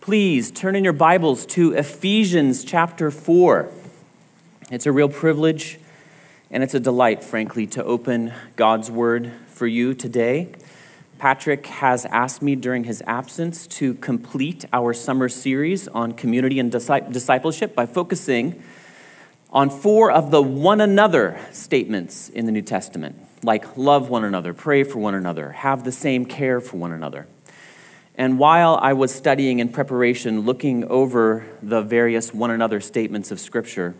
Please turn in your Bibles to Ephesians chapter 4. It's a real privilege and it's a delight, frankly, to open God's Word for you today. Patrick has asked me during his absence to complete our summer series on community and discipleship by focusing on four of the one another statements in the New Testament, like love one another, pray for one another, have the same care for one another. And while I was studying in preparation, looking over the various one another statements of Scripture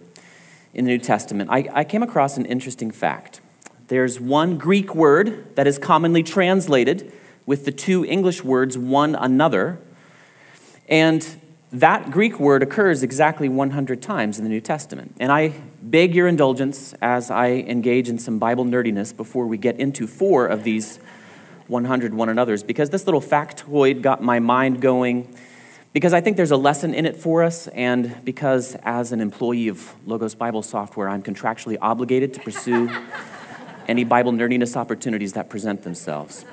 in the New Testament, I, I came across an interesting fact. There's one Greek word that is commonly translated with the two English words one another. And that Greek word occurs exactly 100 times in the New Testament. And I beg your indulgence as I engage in some Bible nerdiness before we get into four of these 100 one another's, because this little factoid got my mind going. Because I think there's a lesson in it for us, and because as an employee of Logos Bible Software, I'm contractually obligated to pursue any Bible nerdiness opportunities that present themselves.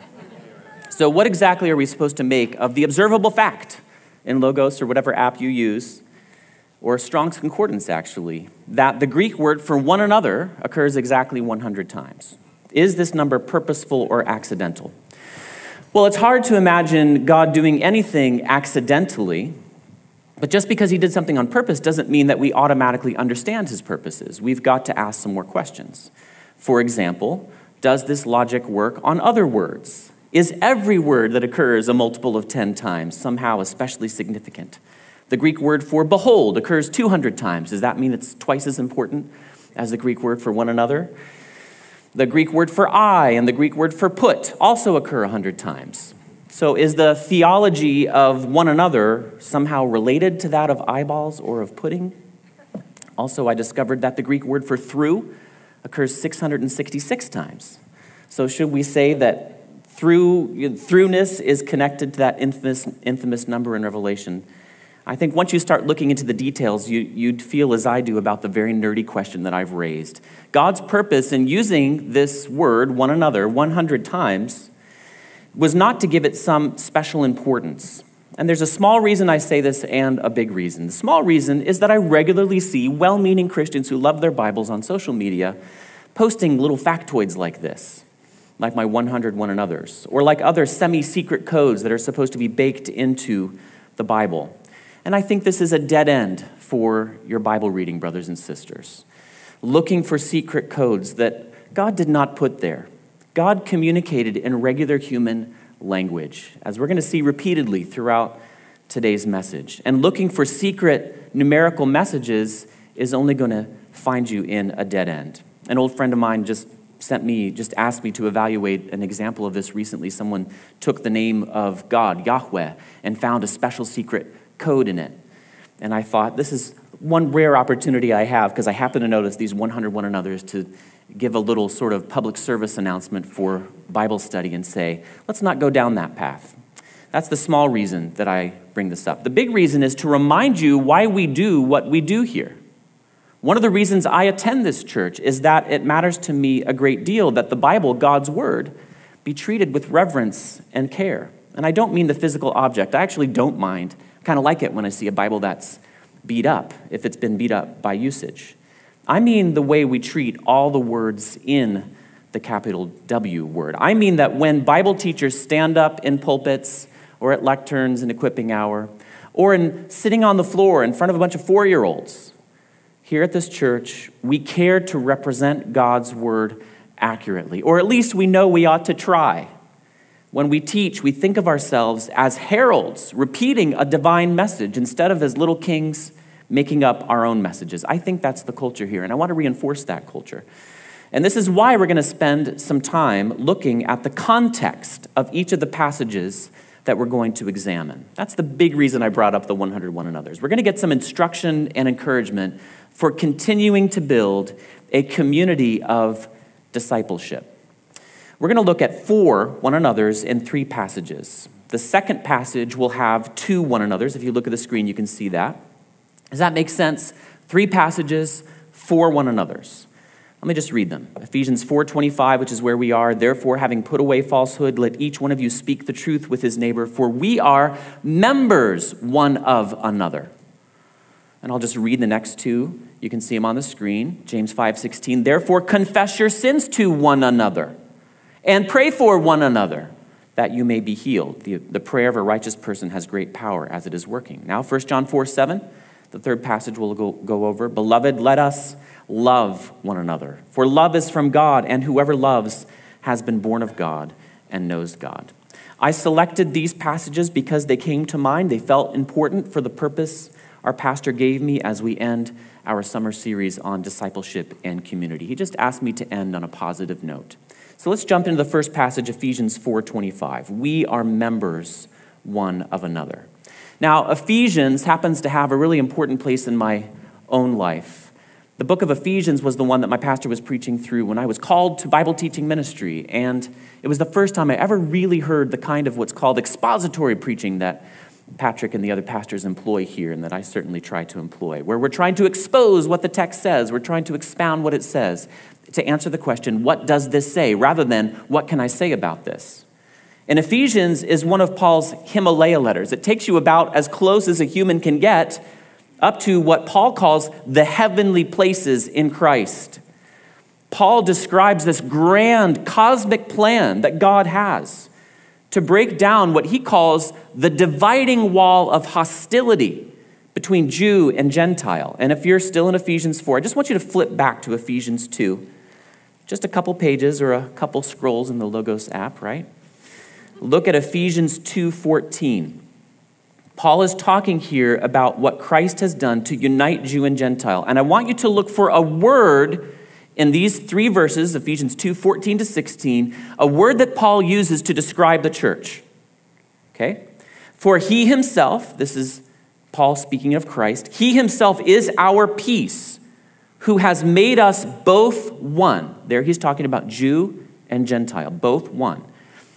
So, what exactly are we supposed to make of the observable fact in Logos or whatever app you use, or Strong's Concordance actually, that the Greek word for one another occurs exactly 100 times? Is this number purposeful or accidental? Well, it's hard to imagine God doing anything accidentally, but just because he did something on purpose doesn't mean that we automatically understand his purposes. We've got to ask some more questions. For example, does this logic work on other words? Is every word that occurs a multiple of 10 times somehow especially significant? The Greek word for behold occurs 200 times. Does that mean it's twice as important as the Greek word for one another? The Greek word for eye and the Greek word for put also occur a 100 times. So, is the theology of one another somehow related to that of eyeballs or of pudding? Also, I discovered that the Greek word for through occurs 666 times. So, should we say that through, throughness is connected to that infamous, infamous number in Revelation? I think once you start looking into the details, you, you'd feel as I do about the very nerdy question that I've raised. God's purpose in using this word, one another, 100 times, was not to give it some special importance. And there's a small reason I say this and a big reason. The small reason is that I regularly see well meaning Christians who love their Bibles on social media posting little factoids like this, like my 100 one another's, or like other semi secret codes that are supposed to be baked into the Bible. And I think this is a dead end for your Bible reading, brothers and sisters. Looking for secret codes that God did not put there. God communicated in regular human language, as we're going to see repeatedly throughout today's message. And looking for secret numerical messages is only going to find you in a dead end. An old friend of mine just sent me, just asked me to evaluate an example of this recently. Someone took the name of God, Yahweh, and found a special secret code in it. And I thought, this is one rare opportunity I have because I happen to notice these 100 one another's to give a little sort of public service announcement for Bible study and say, let's not go down that path. That's the small reason that I bring this up. The big reason is to remind you why we do what we do here. One of the reasons I attend this church is that it matters to me a great deal that the Bible, God's Word, be treated with reverence and care. And I don't mean the physical object. I actually don't mind kind of like it when I see a Bible that's beat up, if it's been beat up by usage. I mean the way we treat all the words in the capital W word. I mean that when Bible teachers stand up in pulpits or at lecterns and equipping hour, or in sitting on the floor in front of a bunch of four year olds, here at this church, we care to represent God's word accurately, or at least we know we ought to try. When we teach, we think of ourselves as heralds, repeating a divine message instead of as little kings making up our own messages. I think that's the culture here, and I want to reinforce that culture. And this is why we're going to spend some time looking at the context of each of the passages that we're going to examine. That's the big reason I brought up the 101 and others. We're going to get some instruction and encouragement for continuing to build a community of discipleship. We're going to look at four one another's in three passages. The second passage will have two one another's. If you look at the screen, you can see that. Does that make sense? Three passages, four one another's. Let me just read them. Ephesians 4:25, which is where we are. Therefore, having put away falsehood, let each one of you speak the truth with his neighbor, for we are members one of another. And I'll just read the next two. You can see them on the screen. James 5:16. Therefore, confess your sins to one another and pray for one another that you may be healed. The, the prayer of a righteous person has great power as it is working. Now, 1 John 4 7, the third passage we'll go, go over. Beloved, let us love one another. For love is from God, and whoever loves has been born of God and knows God. I selected these passages because they came to mind. They felt important for the purpose our pastor gave me as we end our summer series on discipleship and community. He just asked me to end on a positive note. So let's jump into the first passage, Ephesians 4:25. We are members one of another. Now, Ephesians happens to have a really important place in my own life. The book of Ephesians was the one that my pastor was preaching through when I was called to Bible teaching ministry. And it was the first time I ever really heard the kind of what's called expository preaching that Patrick and the other pastors employ here, and that I certainly try to employ, where we're trying to expose what the text says, we're trying to expound what it says, to answer the question, what does this say, rather than what can I say about this? And Ephesians is one of Paul's Himalaya letters. It takes you about as close as a human can get up to what Paul calls the heavenly places in Christ. Paul describes this grand cosmic plan that God has to break down what he calls the dividing wall of hostility between Jew and Gentile. And if you're still in Ephesians 4, I just want you to flip back to Ephesians 2. Just a couple pages or a couple scrolls in the Logos app, right? Look at Ephesians 2:14. Paul is talking here about what Christ has done to unite Jew and Gentile. And I want you to look for a word in these three verses, Ephesians 2 14 to 16, a word that Paul uses to describe the church. Okay? For he himself, this is Paul speaking of Christ, he himself is our peace, who has made us both one. There he's talking about Jew and Gentile, both one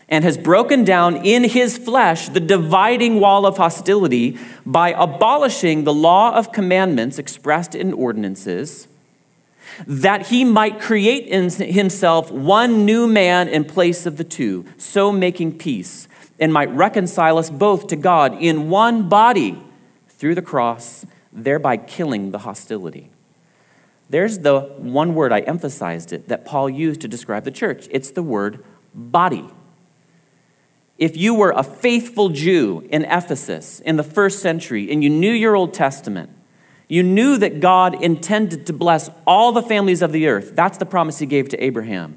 and has broken down in his flesh the dividing wall of hostility by abolishing the law of commandments expressed in ordinances, that he might create in himself one new man in place of the two, so making peace, and might reconcile us both to God in one body through the cross, thereby killing the hostility. There's the one word I emphasized it that Paul used to describe the church. It's the word body if you were a faithful Jew in Ephesus in the first century and you knew your Old Testament, you knew that God intended to bless all the families of the earth. That's the promise he gave to Abraham.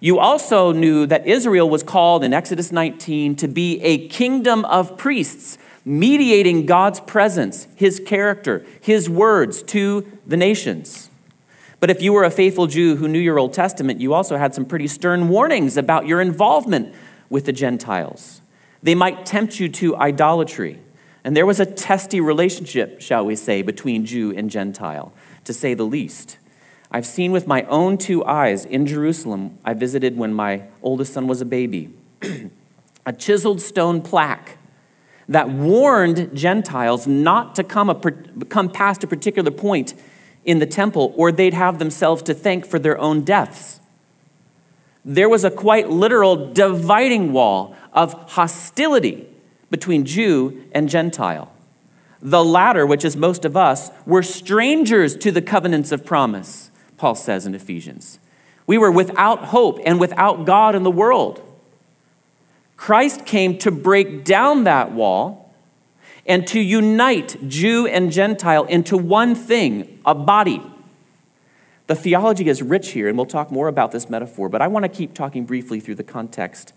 You also knew that Israel was called in Exodus 19 to be a kingdom of priests, mediating God's presence, his character, his words to the nations. But if you were a faithful Jew who knew your Old Testament, you also had some pretty stern warnings about your involvement with the Gentiles. They might tempt you to idolatry. And there was a testy relationship, shall we say, between Jew and Gentile, to say the least. I've seen with my own two eyes in Jerusalem, I visited when my oldest son was a baby, a chiseled stone plaque that warned Gentiles not to come, a, come past a particular point in the temple, or they'd have themselves to thank for their own deaths there was a quite literal dividing wall of hostility between Jew and Gentile. The latter, which is most of us, were strangers to the covenants of promise, Paul says in Ephesians. We were without hope and without God in the world. Christ came to break down that wall and to unite Jew and Gentile into one thing, a body. The theology is rich here, and we'll talk more about this metaphor, but I want to keep talking briefly through the context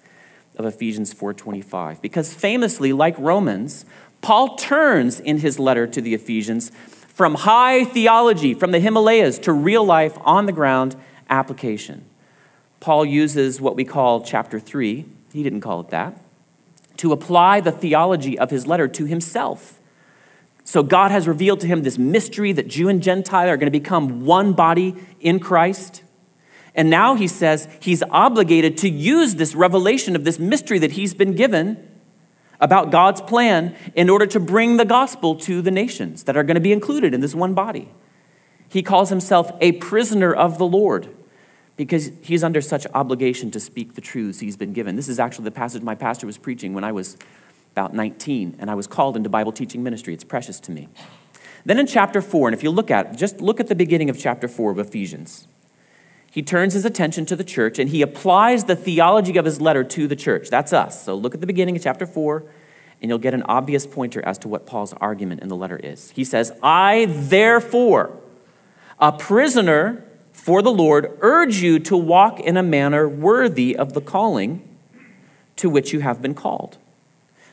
of Ephesians 4:25 because famously like Romans, Paul turns in his letter to the Ephesians from high theology from the Himalayas to real life on the ground application. Paul uses what we call chapter 3, he didn't call it that, to apply the theology of his letter to himself. So God has revealed to him this mystery that Jew and Gentile are going to become one body in Christ. And now he says he's obligated to use this revelation of this mystery that he's been given about God's plan in order to bring the gospel to the nations that are going to be included in this one body. He calls himself a prisoner of the Lord because he's under such obligation to speak the truths he's been given. This is actually the passage my pastor was preaching when I was about 19 and I was called into Bible teaching ministry. It's precious to me. Then in chapter 4, and if you look at just look at the beginning of chapter 4 of Ephesians. He turns his attention to the church and he applies the theology of his letter to the church. That's us. So look at the beginning of chapter 4 and you'll get an obvious pointer as to what Paul's argument in the letter is. He says, "I therefore a prisoner for the Lord, urge you to walk in a manner worthy of the calling to which you have been called.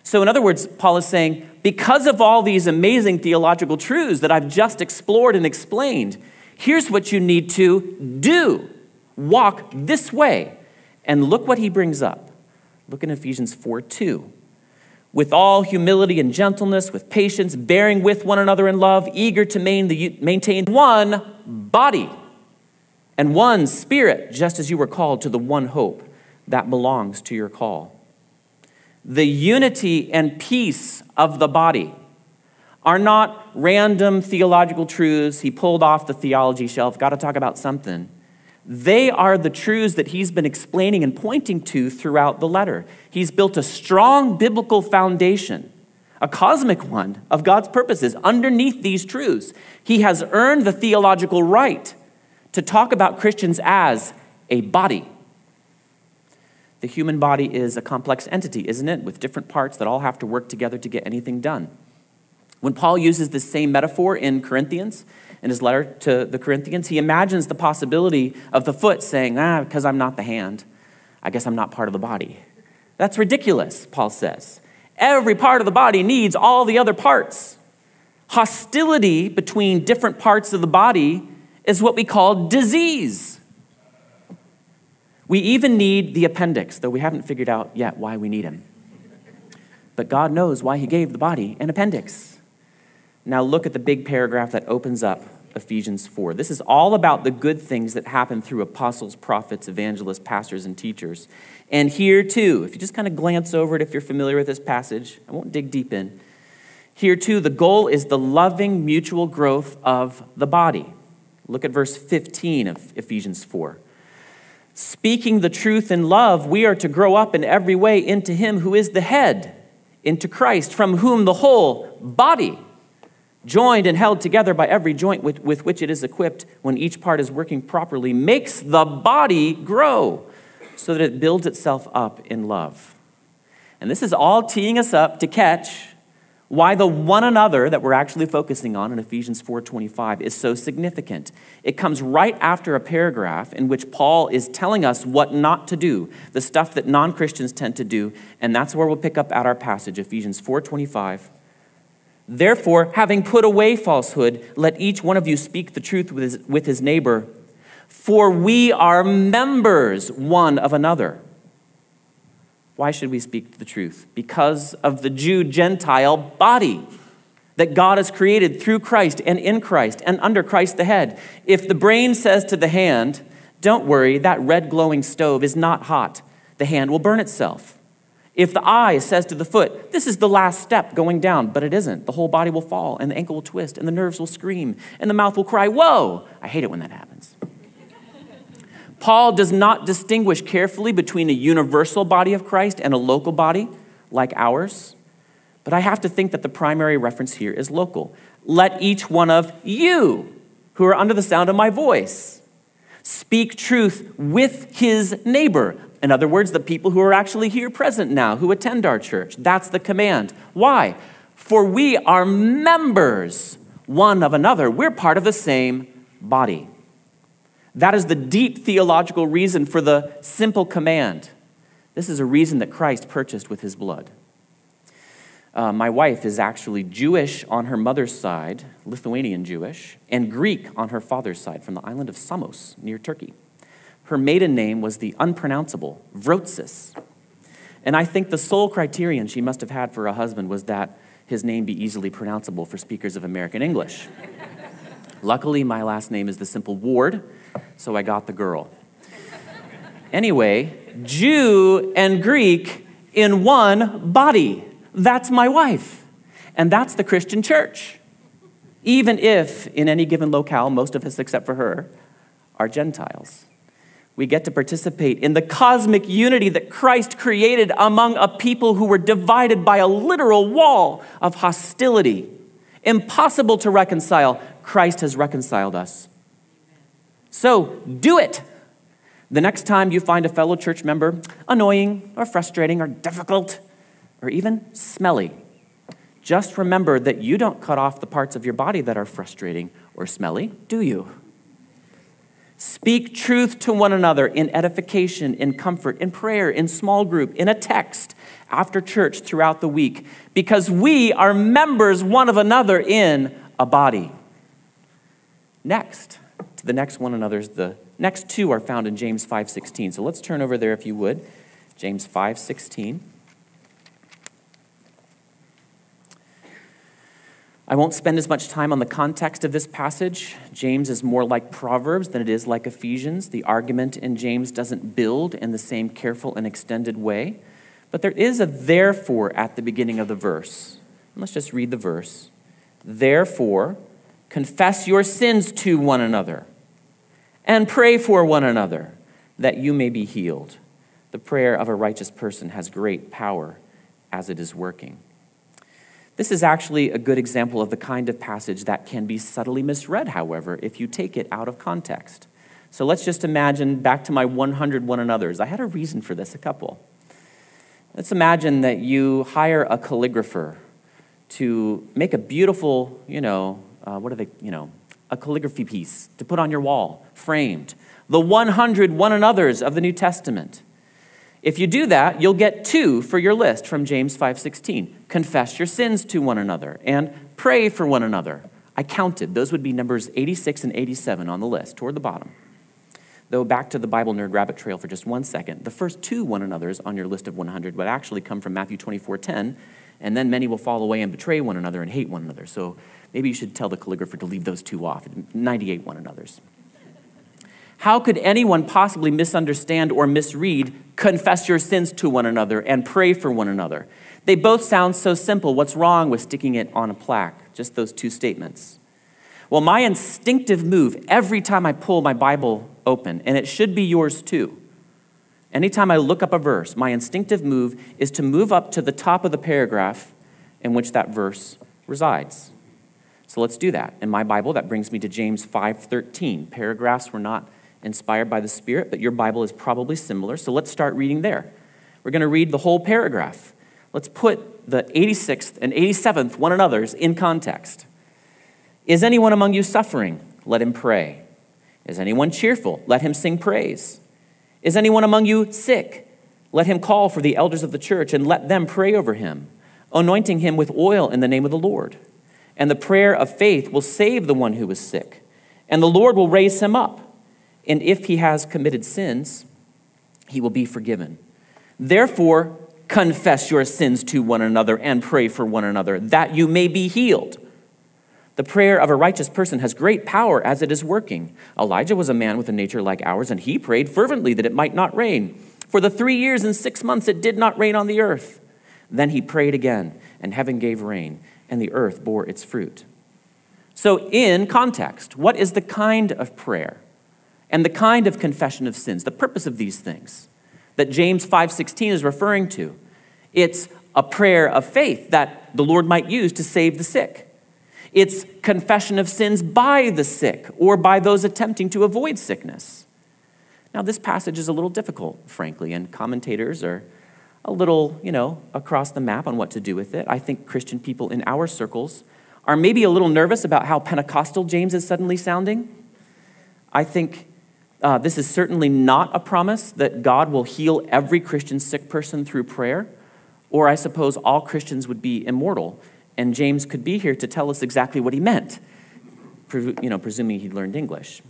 So, in other words, Paul is saying, because of all these amazing theological truths that I've just explored and explained, here's what you need to do walk this way. And look what he brings up. Look in Ephesians 4 2 with all humility and gentleness, with patience, bearing with one another in love, eager to maintain one body and one spirit, just as you were called to the one hope that belongs to your call. The unity and peace of the body are not random theological truths he pulled off the theology shelf, got to talk about something. They are the truths that he's been explaining and pointing to throughout the letter. He's built a strong biblical foundation, a cosmic one of God's purposes underneath these truths. He has earned the theological right to talk about Christians as a body. The human body is a complex entity, isn't it? With different parts that all have to work together to get anything done. When Paul uses this same metaphor in Corinthians, in his letter to the Corinthians, he imagines the possibility of the foot saying, Ah, because I'm not the hand, I guess I'm not part of the body. That's ridiculous, Paul says. Every part of the body needs all the other parts. Hostility between different parts of the body is what we call disease. We even need the appendix, though we haven't figured out yet why we need him. But God knows why he gave the body an appendix. Now look at the big paragraph that opens up Ephesians 4. This is all about the good things that happen through apostles, prophets, evangelists, pastors, and teachers. And here too, if you just kind of glance over it, if you're familiar with this passage, I won't dig deep in. Here too, the goal is the loving mutual growth of the body. Look at verse 15 of Ephesians 4. Speaking the truth in love, we are to grow up in every way into Him who is the head, into Christ, from whom the whole body joined and held together by every joint with, with, which it is equipped when each part is working properly, makes the body grow so that it builds itself up in love. And this is all teeing us up to catch why the one another that we're actually focusing on in Ephesians 4:25 is so significant. It comes right after a paragraph in which Paul is telling us what not to do, the stuff that non-Christians tend to do, and that's where we'll pick up at our passage Ephesians 4:25 Therefore, having put away falsehood, let each one of you speak the truth with his, with his neighbor, for we are members one of another. Why should we speak the truth? Because of the Jew Gentile body that God has created through Christ and in Christ and under Christ the head. If the brain says to the hand, Don't worry, that red glowing stove is not hot, the hand will burn itself. If the eye says to the foot, This is the last step going down, but it isn't, the whole body will fall, and the ankle will twist, and the nerves will scream, and the mouth will cry, Whoa! I hate it when that happens. Paul does not distinguish carefully between a universal body of Christ and a local body like ours, but I have to think that the primary reference here is local. Let each one of you who are under the sound of my voice speak truth with his neighbor. In other words, the people who are actually here present now, who attend our church. That's the command. Why? For we are members one of another. We're part of the same body. That is the deep theological reason for the simple command. This is a reason that Christ purchased with his blood. Uh, my wife is actually Jewish on her mother's side, Lithuanian Jewish, and Greek on her father's side from the island of Samos near Turkey. Her maiden name was the unpronounceable Vrotsis. And I think the sole criterion she must have had for a husband was that his name be easily pronounceable for speakers of American English. Luckily, my last name is the simple Ward, so I got the girl. Anyway, Jew and Greek in one body. That's my wife. And that's the Christian church. even if in any given locale, most of us except for her are Gentiles. We get to participate in the cosmic unity that Christ created among a people who were divided by a literal wall of hostility. Impossible to reconcile. Christ has reconciled us. So do it. The next time you find a fellow church member annoying or frustrating or difficult or even smelly, just remember that you don't cut off the parts of your body that are frustrating or smelly, do you? Speak truth to one another in edification, in comfort, in prayer, in small group, in a text, after church throughout the week, because we are members one of another in a body. Next, to the next one another's, the next two are found in James 5:16. So let's turn over there if you would. James 5:16. I won't spend as much time on the context of this passage. James is more like Proverbs than it is like Ephesians. The argument in James doesn't build in the same careful and extended way. But there is a therefore at the beginning of the verse. Let's just read the verse. Therefore, confess your sins to one another and pray for one another that you may be healed. The prayer of a righteous person has great power as it is working. This is actually a good example of the kind of passage that can be subtly misread, however, if you take it out of context. So let's just imagine back to my 100 one another's. I had a reason for this, a couple. Let's imagine that you hire a calligrapher to make a beautiful, you know, uh, what are they, you know, a calligraphy piece to put on your wall, framed. The 100 one another's of the New Testament. If you do that, you'll get two for your list from James 5:16. Confess your sins to one another and pray for one another. I counted. Those would be numbers 86 and 87 on the list toward the bottom. Though back to the Bible nerd rabbit trail for just one second. The first two one another's on your list of 100 would actually come from Matthew 24:10, and then many will fall away and betray one another and hate one another. So maybe you should tell the calligrapher to leave those two off. 98 one another's. How could anyone possibly misunderstand or misread confess your sins to one another and pray for one another? They both sound so simple. What's wrong with sticking it on a plaque? Just those two statements. Well, my instinctive move every time I pull my Bible open, and it should be yours too. Anytime I look up a verse, my instinctive move is to move up to the top of the paragraph in which that verse resides. So let's do that. In my Bible, that brings me to James 5:13. Paragraphs were not inspired by the Spirit, but your Bible is probably similar. So let's start reading there. We're going to read the whole paragraph. Let's put the 86th and 87th one another's in context. Is anyone among you suffering? Let him pray. Is anyone cheerful? Let him sing praise. Is anyone among you sick? Let him call for the elders of the church and let them pray over him, anointing him with oil in the name of the Lord. And the prayer of faith will save the one who is sick, and the Lord will raise him up. And if he has committed sins, he will be forgiven. Therefore, confess your sins to one another and pray for one another, that you may be healed. The prayer of a righteous person has great power as it is working. Elijah was a man with a nature like ours, and he prayed fervently that it might not rain. For the three years and six months it did not rain on the earth. Then he prayed again, and heaven gave rain, and the earth bore its fruit. So, in context, what is the kind of prayer and the kind of confession of sins, the purpose of these things that James 5:16 is referring to. It's a prayer of faith that the Lord might use to save the sick. It's confession of sins by the sick or by those attempting to avoid sickness. Now, this passage is a little difficult, frankly, and commentators are a little, you know, across the map on what to do with it. I think Christian people in our circles are maybe a little nervous about how Pentecostal James is suddenly sounding. I think uh, this is certainly not a promise that God will heal every Christian sick person through prayer, or I suppose all Christians would be immortal. And James could be here to tell us exactly what he meant, you know, presuming he learned English.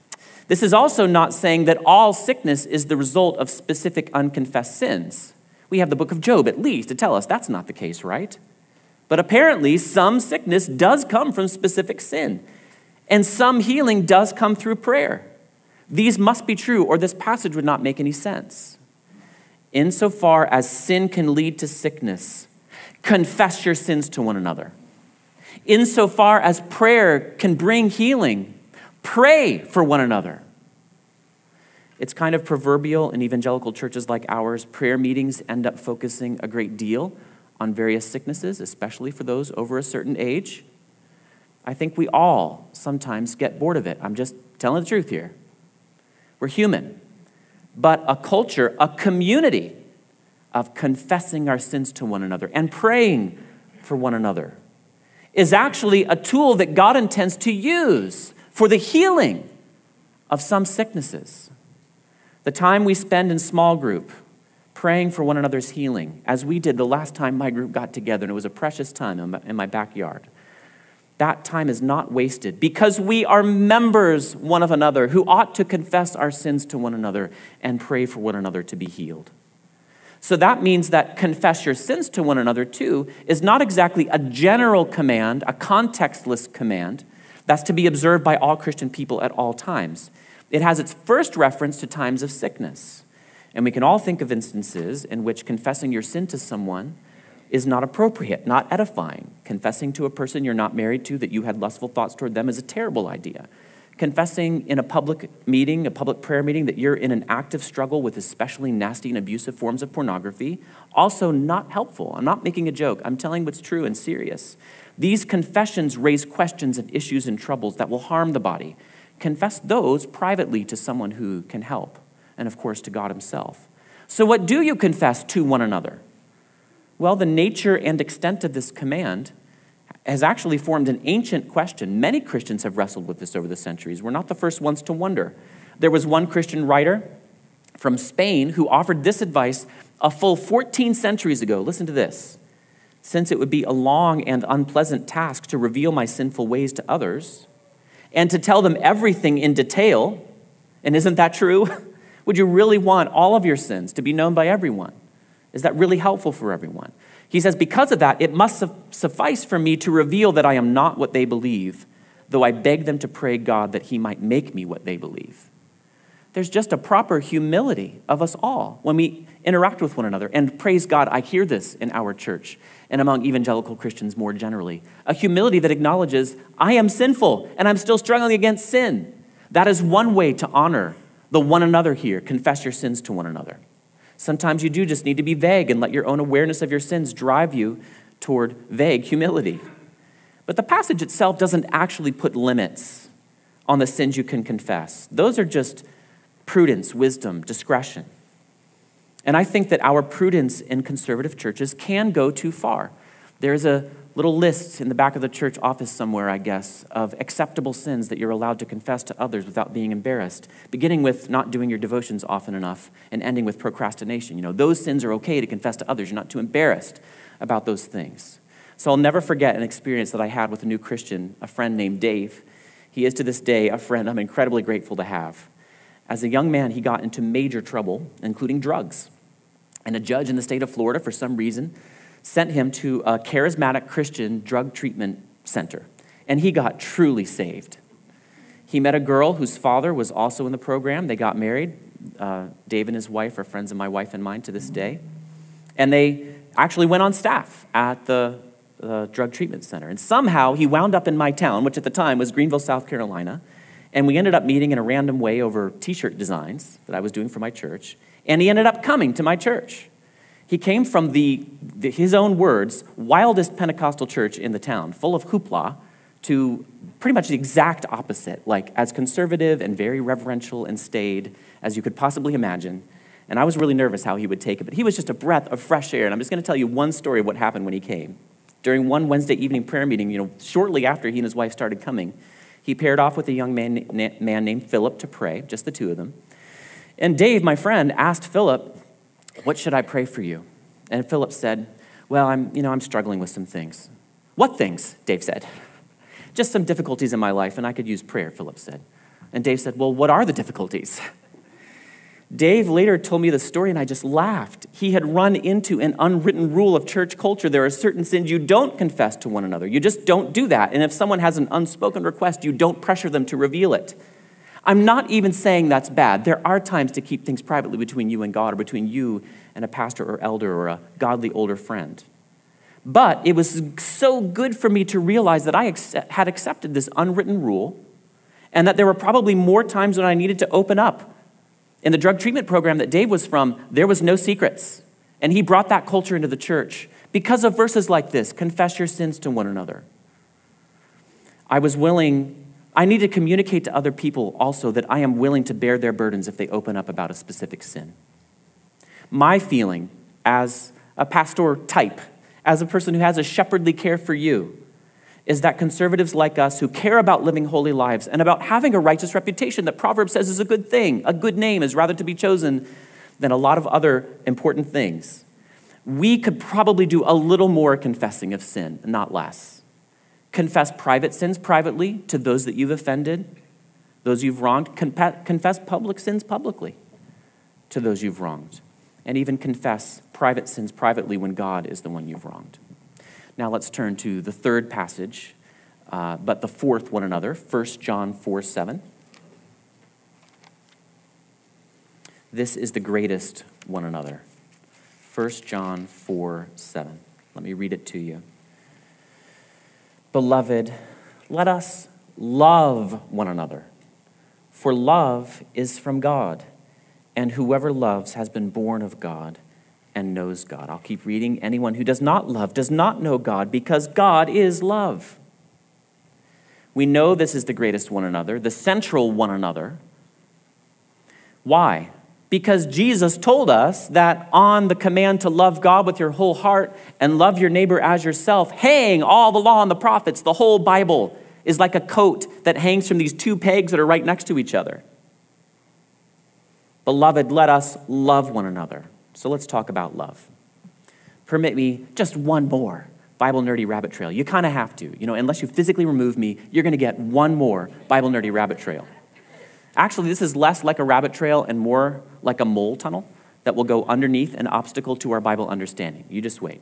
This is also not saying that all sickness is the result of specific unconfessed sins. We have the book of Job, at least, to tell us that's not the case, right? But apparently, some sickness does come from specific sin, and some healing does come through prayer. These must be true, or this passage would not make any sense. Insofar as sin can lead to sickness, confess your sins to one another. Insofar as prayer can bring healing, pray for one another. It's kind of proverbial in evangelical churches like ours. Prayer meetings end up focusing a great deal on various sicknesses, especially for those over a certain age. I think we all sometimes get bored of it. I'm just telling the truth here. We're human. But a culture, a community of confessing our sins to one another and praying for one another is actually a tool that God intends to use for the healing of some sicknesses. The time we spend in small group praying for one another's healing, as we did the last time my group got together, and it was a precious time in my, backyard. That time is not wasted because we are members one of another who ought to confess our sins to one another and pray for one another to be healed. So that means that confess your sins to one another too is not exactly a general command, a contextless command that's to be observed by all Christian people at all times. It has its first reference to times of sickness. And we can all think of instances in which confessing your sin to someone is not appropriate, not edifying. Confessing to a person you're not married to that you had lustful thoughts toward them is a terrible idea confessing in a public meeting, a public prayer meeting, that you're in an active struggle with especially nasty and abusive forms of pornography, also not helpful. I'm not making a joke, I'm telling what's true and serious. These confessions raise questions and issues and troubles that will harm the body. Confess those privately to someone who can help, and of course to God Himself. So, what do you confess to one another? Well, the nature and extent of this command has actually formed an ancient question. Many Christians have wrestled with this over the centuries. We're not the first ones to wonder. There was one Christian writer from Spain who offered this advice a full 14 centuries ago. Listen to this. Since it would be a long and unpleasant task to reveal my sinful ways to others and to tell them everything in detail, and isn't that true? Would you really want all of your sins to be known by everyone? Is that really helpful for everyone? He says, Because of that, it must suffice for me to reveal that I am not what they believe, though I beg them to pray God that He might make me what they believe. There's just a proper humility of us all when we interact with one another. And praise God, I hear this in our church and among evangelical Christians more generally. A humility that acknowledges, I am sinful and I'm still struggling against sin. That is one way to honor the one another here. Confess your sins to one another. Sometimes you do just need to be vague and let your own awareness of your sins drive you toward vague humility. But the passage itself doesn't actually put limits on the sins you can confess. Those are just prudence, wisdom, discretion. And I think that our prudence in conservative churches can go too far. There's a little list in the back of the church office somewhere, I guess, of acceptable sins that you're allowed to confess to others without being embarrassed, beginning with not doing your devotions often enough and ending with procrastination. You know, those sins are okay to confess to others. You're not too embarrassed about those things. So I'll never forget an experience that I had with a new Christian, a friend named Dave. He is to this day a friend I'm incredibly grateful to have. As a young man, he got into major trouble, including drugs. And a judge in the state of Florida, for some reason, sent him to a charismatic Christian drug treatment center, and he got truly saved. He met a girl whose father was also in the program. They got married. Uh, Dave and his wife are friends of my wife and mine to this day. And they actually went on staff at the uh, drug treatment center. And somehow he wound up in my town, which at the time was Greenville, South Carolina. And we ended up meeting in a random way over t shirt designs that I was doing for my church. And he ended up coming to my church. He came from the, the, his own words, wildest Pentecostal church in the town, full of hoopla, to pretty much the exact opposite, like as conservative and very reverential and staid as you could possibly imagine. And I was really nervous how he would take it, but he was just a breath of fresh air. And I'm just going to tell you one story of what happened when he came. During one Wednesday evening prayer meeting, you know, shortly after he and his wife started coming, he paired off with a young man, man named Philip to pray, just the two of them. And Dave, my friend, asked Philip, what should I pray for you? And Philip said, Well, I'm, you know, I'm struggling with some things. What things? Dave said. Just some difficulties in my life, and I could use prayer, Philip said. And Dave said, Well, what are the difficulties? Dave later told me the story, and I just laughed. He had run into an unwritten rule of church culture. There are certain sins you don't confess to one another. You just don't do that. And if someone has an unspoken request, you don't pressure them to reveal it. I'm not even saying that's bad. There are times to keep things privately between you and God or between you and a pastor or elder or a godly older friend. But it was so good for me to realize that I had accepted this unwritten rule and that there were probably more times when I needed to open up. In the drug treatment program that Dave was from, there was no secrets. And he brought that culture into the church because of verses like this confess your sins to one another. I was willing, I need to communicate to other people also that I am willing to bear their burdens if they open up about a specific sin. My feeling as a pastor type, as a person who has a shepherdly care for you, is that conservatives like us who care about living holy lives and about having a righteous reputation that Proverbs says is a good thing, a good name is rather to be chosen than a lot of other important things. We could probably do a little more confessing of sin, not less. Confess private sins privately to those that you've offended, those you've wronged. Confess public sins publicly to those you've wronged. And even confess private sins privately when God is the one you've wronged. Now let's turn to the third passage, uh, but the fourth one another, 1 John 4 7. This is the greatest one another. 1 John 4 7. Let me read it to you. Beloved, let us love one another, for love is from God, and whoever loves has been born of God and knows God. I'll keep reading. Anyone who does not love does not know God, because God is love. We know this is the greatest one another, the central one another. Why? Because Jesus told us that on the command to love God with your whole heart and love your neighbor as yourself, hang all the law and the prophets, the whole Bible is like a coat that hangs from these two pegs that are right next to each other. Beloved, let us love one another. So let's talk about love. Permit me just one more Bible nerdy rabbit trail. You kind of have to. You know, unless you physically remove me, you're going to get one more Bible nerdy rabbit trail. Actually, this is less like a rabbit trail and more like a mole tunnel that will go underneath an obstacle to our Bible understanding. You just wait.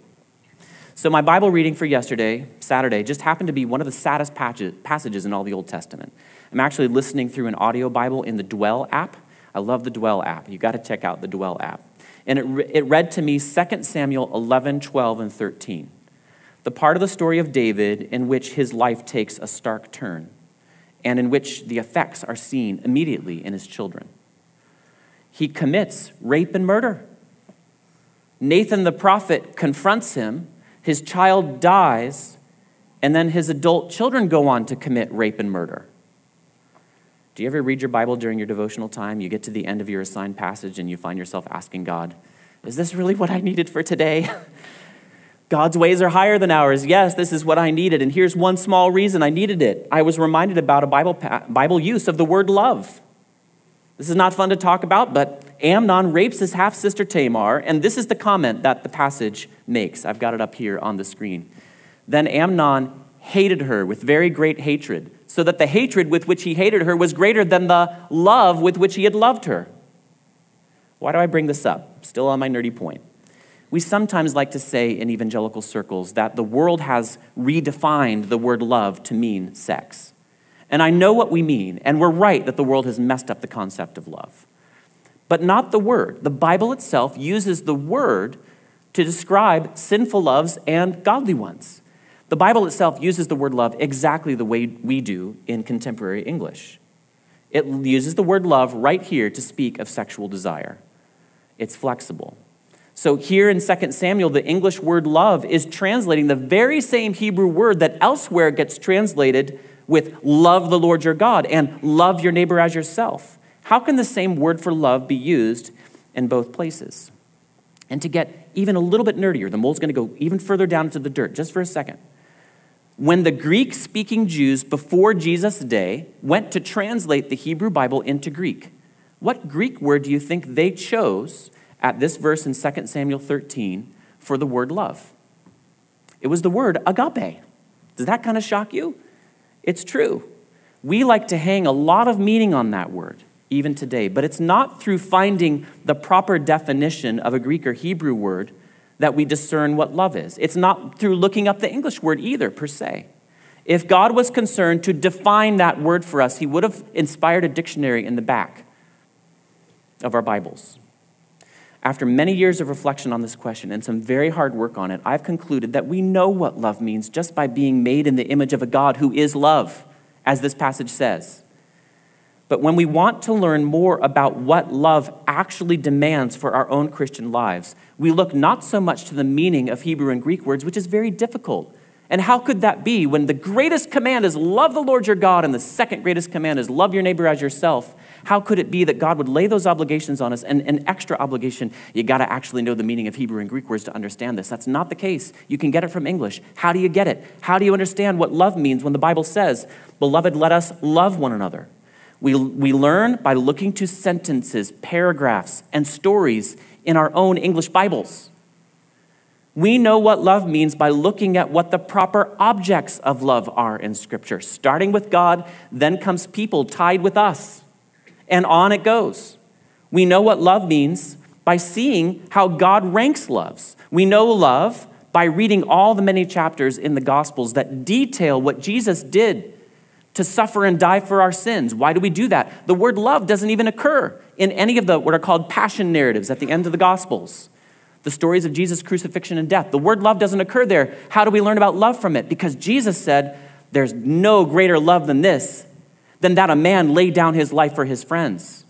So, my Bible reading for yesterday, Saturday, just happened to be one of the saddest passages in all the Old Testament. I'm actually listening through an audio Bible in the Dwell app. I love the Dwell app. You got to check out the Dwell app. And it, re- it read to me 2 Samuel 11, 12, and 13, the part of the story of David in which his life takes a stark turn and in which the effects are seen immediately in his children. He commits rape and murder. Nathan the prophet confronts him, his child dies, and then his adult children go on to commit rape and murder. Do you ever read your Bible during your devotional time? You get to the end of your assigned passage and you find yourself asking God, Is this really what I needed for today? God's ways are higher than ours. Yes, this is what I needed. And here's one small reason I needed it. I was reminded about a Bible, Bible use of the word love. This is not fun to talk about, but Amnon rapes his half sister Tamar, and this is the comment that the passage makes. I've got it up here on the screen. Then Amnon hated her with very great hatred, so that the hatred with which he hated her was greater than the love with which he had loved her. Why do I bring this up? Still on my nerdy point. We sometimes like to say in evangelical circles that the world has redefined the word love to mean sex. And I know what we mean, and we're right that the world has messed up the concept of love. But not the word. The Bible itself uses the word to describe sinful loves and godly ones. The Bible itself uses the word love exactly the way we do in contemporary English. It uses the word love right here to speak of sexual desire. It's flexible. So, here in 2 Samuel, the English word love is translating the very same Hebrew word that elsewhere gets translated with love the Lord your God and love your neighbor as yourself. How can the same word for love be used in both places? And to get even a little bit nerdier, the mole's going to go even further down into the dirt just for a second. When the Greek speaking Jews before Jesus' day went to translate the Hebrew Bible into Greek, what Greek word do you think they chose at this verse in 2 Samuel 13 for the word love. It was the word agape. Does that kind of shock you? It's true. We like to hang a lot of meaning on that word, even today, but it's not through finding the proper definition of a Greek or Hebrew word that we discern what love is. It's not through looking up the English word either, per se. If God was concerned to define that word for us, He would have inspired a dictionary in the back of our Bibles. After many years of reflection on this question and some very hard work on it, I've concluded that we know what love means just by being made in the image of a God who is love, as this passage says. But when we want to learn more about what love actually demands for our own Christian lives, we look not so much to the meaning of Hebrew and Greek words, which is very difficult. And how could that be when the greatest command is love the Lord your God and the second greatest command is love your neighbor as yourself? How could it be that God would lay those obligations on us and an extra obligation? You got to actually know the meaning of Hebrew and Greek words to understand this. That's not the case. You can get it from English. How do you get it? How do you understand what love means when the Bible says, Beloved, let us love one another? We, we learn by looking to sentences, paragraphs, and stories in our own English Bibles. We know what love means by looking at what the proper objects of love are in Scripture. Starting with God, then comes people tied with us and on it goes. We know what love means by seeing how God ranks loves. We know love by reading all the many chapters in the Gospels that detail what Jesus did to suffer and die for our sins. Why do we do that? The word love doesn't even occur in any of the what are called passion narratives at the end of the Gospels. The stories of Jesus' crucifixion and death. The word love doesn't occur there. How do we learn about love from it? Because Jesus said, There's no greater love than this than that a man laid down his life for his friends.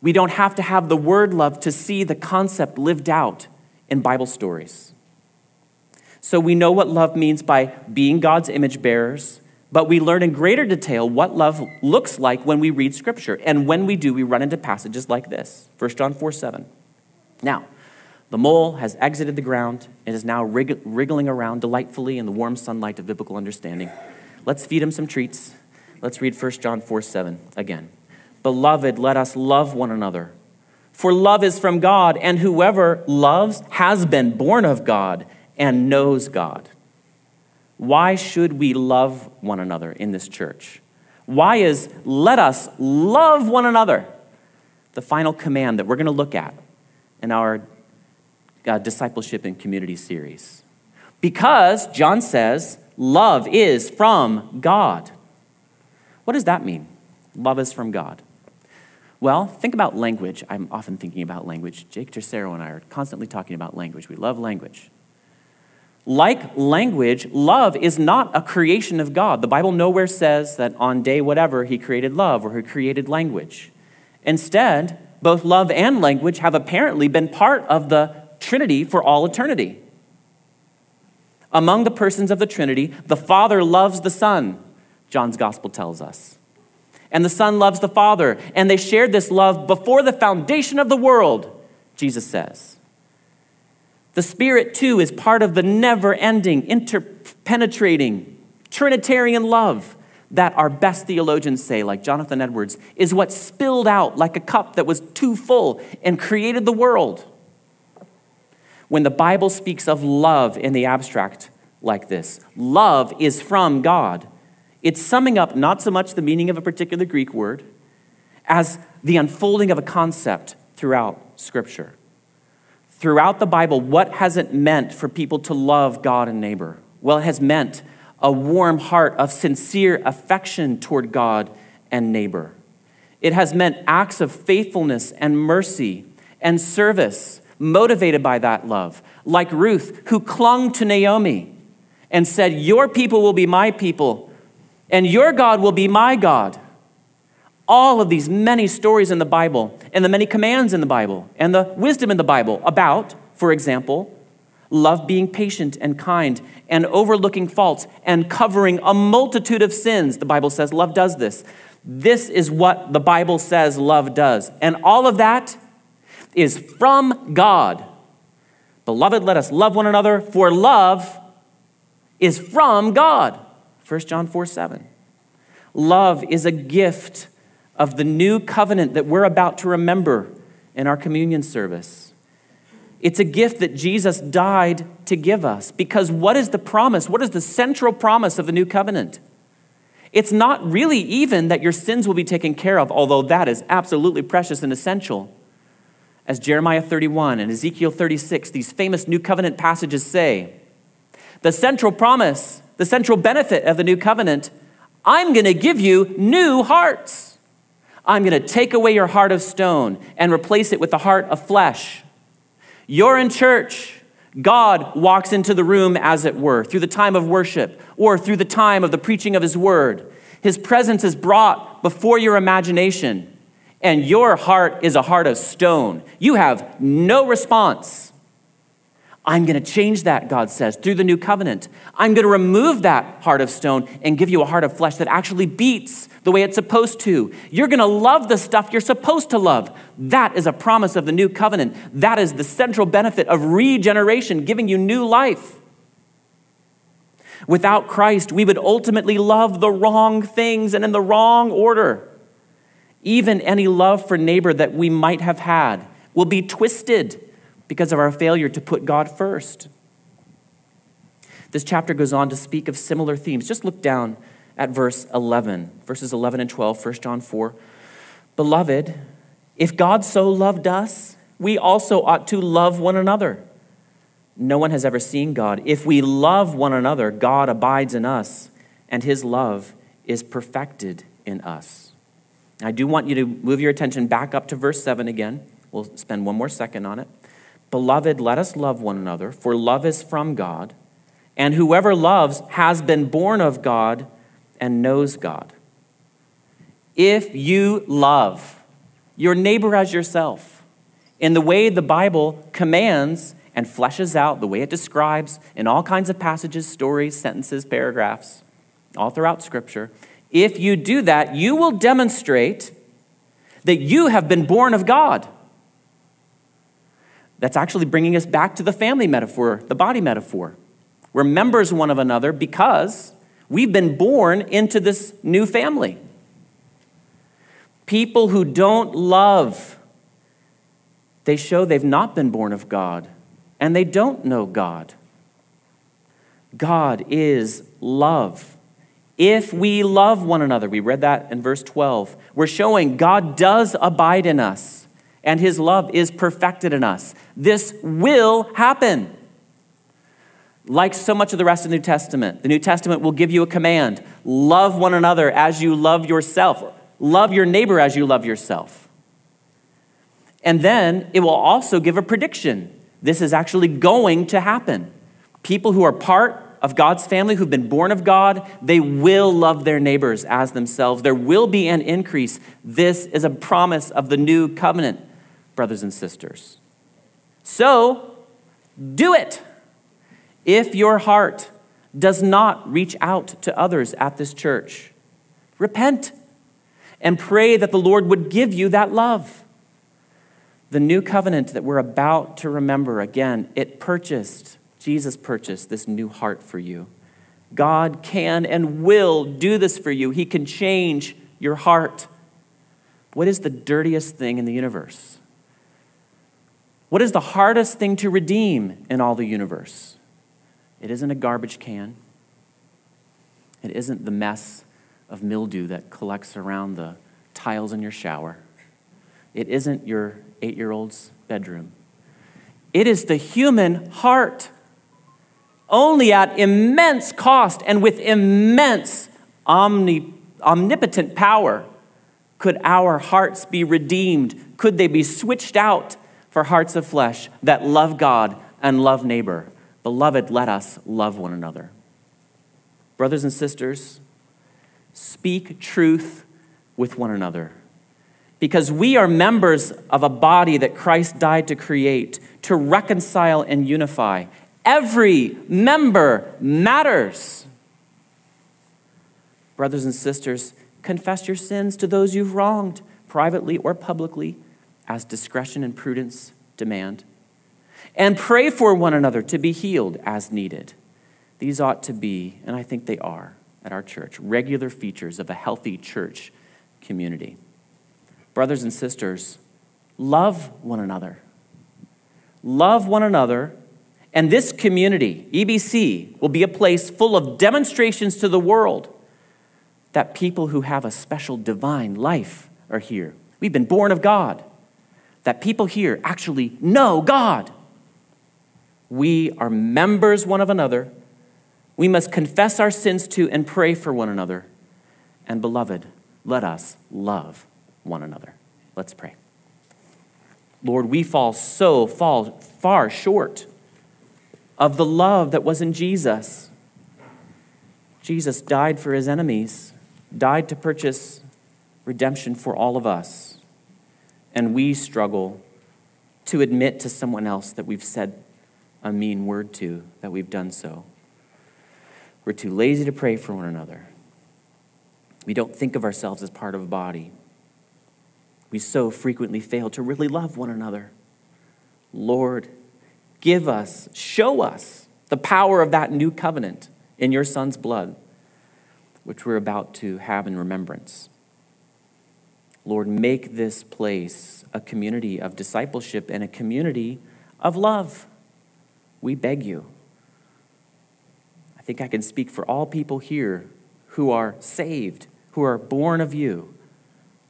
We don't have to have the word love to see the concept lived out in Bible stories. So we know what love means by being God's image bearers, but we learn in greater detail what love looks like when we read Scripture. And when we do, we run into passages like this 1 John 4 7. Now, the mole has exited the ground and is now wriggling around delightfully in the warm sunlight of biblical understanding. Let's feed him some treats Let's read 1 John 4 7 again. Beloved, let us love one another. For love is from God, and whoever loves has been born of God and knows God. Why should we love one another in this church? Why is let us love one another the final command that we're going to look at in our uh, discipleship and community series? Because John says love is from God. What does that mean? Love is from God. Well, think about language. I'm often thinking about language. Jake Tercero and I are constantly talking about language. We love language. Like language, love is not a creation of God. The Bible nowhere says that on day whatever he created love or he created language. Instead, both love and language have apparently been part of the Trinity for all eternity. Among the persons of the Trinity, the Father loves the Son, John's gospel tells us. And the Son loves the Father, and they shared this love before the foundation of the world, Jesus says. The Spirit, too, is part of the never ending, interpenetrating, Trinitarian love that our best theologians say, like Jonathan Edwards, is what spilled out like a cup that was too full and created the world. When the Bible speaks of love in the abstract like this, love is from God. It's summing up not so much the meaning of a particular Greek word as the unfolding of a concept throughout Scripture. Throughout the Bible, what has it meant for people to love God and neighbor? Well, it has meant a warm heart of sincere affection toward God and neighbor. It has meant acts of faithfulness and mercy and service motivated by that love, like Ruth, who clung to Naomi and said, Your people will be my people, and your God will be my God. All of these many stories in the Bible, and the many commands in the Bible, and the wisdom in the Bible about, for example, love being patient and kind, and overlooking faults, and covering a multitude of sins. The Bible says love does this. This is what the Bible says love does. And all of that is from God. Beloved, let us love one another, for love is from God. 1 John 4 7. Love is a gift of the new covenant that we're about to remember in our communion service. It's a gift that Jesus died to give us. Because what is the promise? What is the central promise of the new covenant? It's not really even that your sins will be taken care of, although that is absolutely precious and essential. As Jeremiah 31 and Ezekiel 36, these famous new covenant passages say, the central promise the central benefit of the new covenant I'm going to give you new hearts. I'm going to take away your heart of stone and replace it with the heart of flesh. You're in church. God walks into the room, as it were, through the time of worship or through the time of the preaching of His word. His presence is brought before your imagination, and your heart is a heart of stone. You have no response. I'm going to change that, God says, through the new covenant. I'm going to remove that heart of stone and give you a heart of flesh that actually beats the way it's supposed to. You're going to love the stuff you're supposed to love. That is a promise of the new covenant. That is the central benefit of regeneration, giving you new life. Without Christ, we would ultimately love the wrong things and in the wrong order. Even any love for neighbor that we might have had will be twisted because of our failure to put God first. This chapter goes on to speak of similar themes. Just look down at verse 11, verses 11 and 12, 1 John 4. Beloved, if God so loved us, we also ought to love one another. No one has ever seen God. If we love one another, God abides in us, and his love is perfected in us. I do want you to move your attention back up to verse 7 again. We'll spend one more second on it. Beloved, let us love one another, for love is from God, and whoever loves has been born of God and knows God. If you love your neighbor as yourself in the way the Bible commands and fleshes out, the way it describes in all kinds of passages, stories, sentences, paragraphs, all throughout Scripture, if you do that, you will demonstrate that you have been born of God. That's actually bringing us back to the family metaphor, the body metaphor. We're members one of another because we've been born into this new family. People who don't love, they show they've not been born of God and they don't know God. God is love. If we love one another, we read that in verse 12, we're showing God does abide in us and his love is perfected in us. This will happen. Like so much of the rest of the New Testament, the New Testament will give you a command love one another as you love yourself, love your neighbor as you love yourself. And then it will also give a prediction. This is actually going to happen. People who are part of God's family, who've been born of God, they will love their neighbors as themselves. There will be an increase. This is a promise of the new covenant brothers and sisters. So, do it. If your heart does not reach out to others at this church, repent and pray that the Lord would give you that love. The new covenant that we're about to remember again, it purchased, Jesus purchased this new heart for you. God can and will do this for you. He can change your heart. What is the dirtiest thing in the universe? What is the hardest thing to redeem in all the universe? It isn't a garbage can. It isn't the mess of mildew that collects around the tiles in your shower. It isn't your eight year old's bedroom. It is the human heart. Only at immense cost and with immense omni, omnipotent power could our hearts be redeemed. Could they be switched out for hearts of flesh that love God and love neighbor. Beloved, let us love one another. Brothers and sisters, speak truth with one another. Because we are members of a body that Christ died to create, to reconcile and unify. Every member matters. Brothers and sisters, confess your sins to those you've wronged, privately or publicly as discretion and prudence demand, and pray for one another to be healed as needed. These ought to be, and I think they are at our church, regular features of a healthy church community. Brothers and sisters, love one another. Love one another, and this community, EBC, will be a place full of demonstrations to the world that people who have a special divine life are here. We've been born of God that people here actually know God. We are members one of another. We must confess our sins to and pray for one another. And beloved, let us love one another. Let's pray. Lord, we fall so fall far short of the love that was in Jesus. Jesus died for his enemies, died to purchase redemption for all of us. And we struggle to admit to someone else that we've said a mean word to, that we've done so. We're too lazy to pray for one another. We don't think of ourselves as part of a body. We so frequently fail to really love one another. Lord, give us, show us the power of that new covenant in your Son's blood, which we're about to have in remembrance. Lord, make this place a community of discipleship and a community of love. We beg you. I think I can speak for all people here who are saved, who are born of you.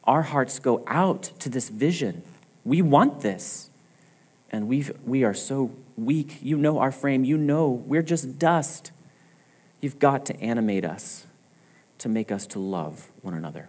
Our hearts go out to this vision. We want this. And we we are so weak. You know our frame. You know we're just dust. You've got to animate us to make us to love one another.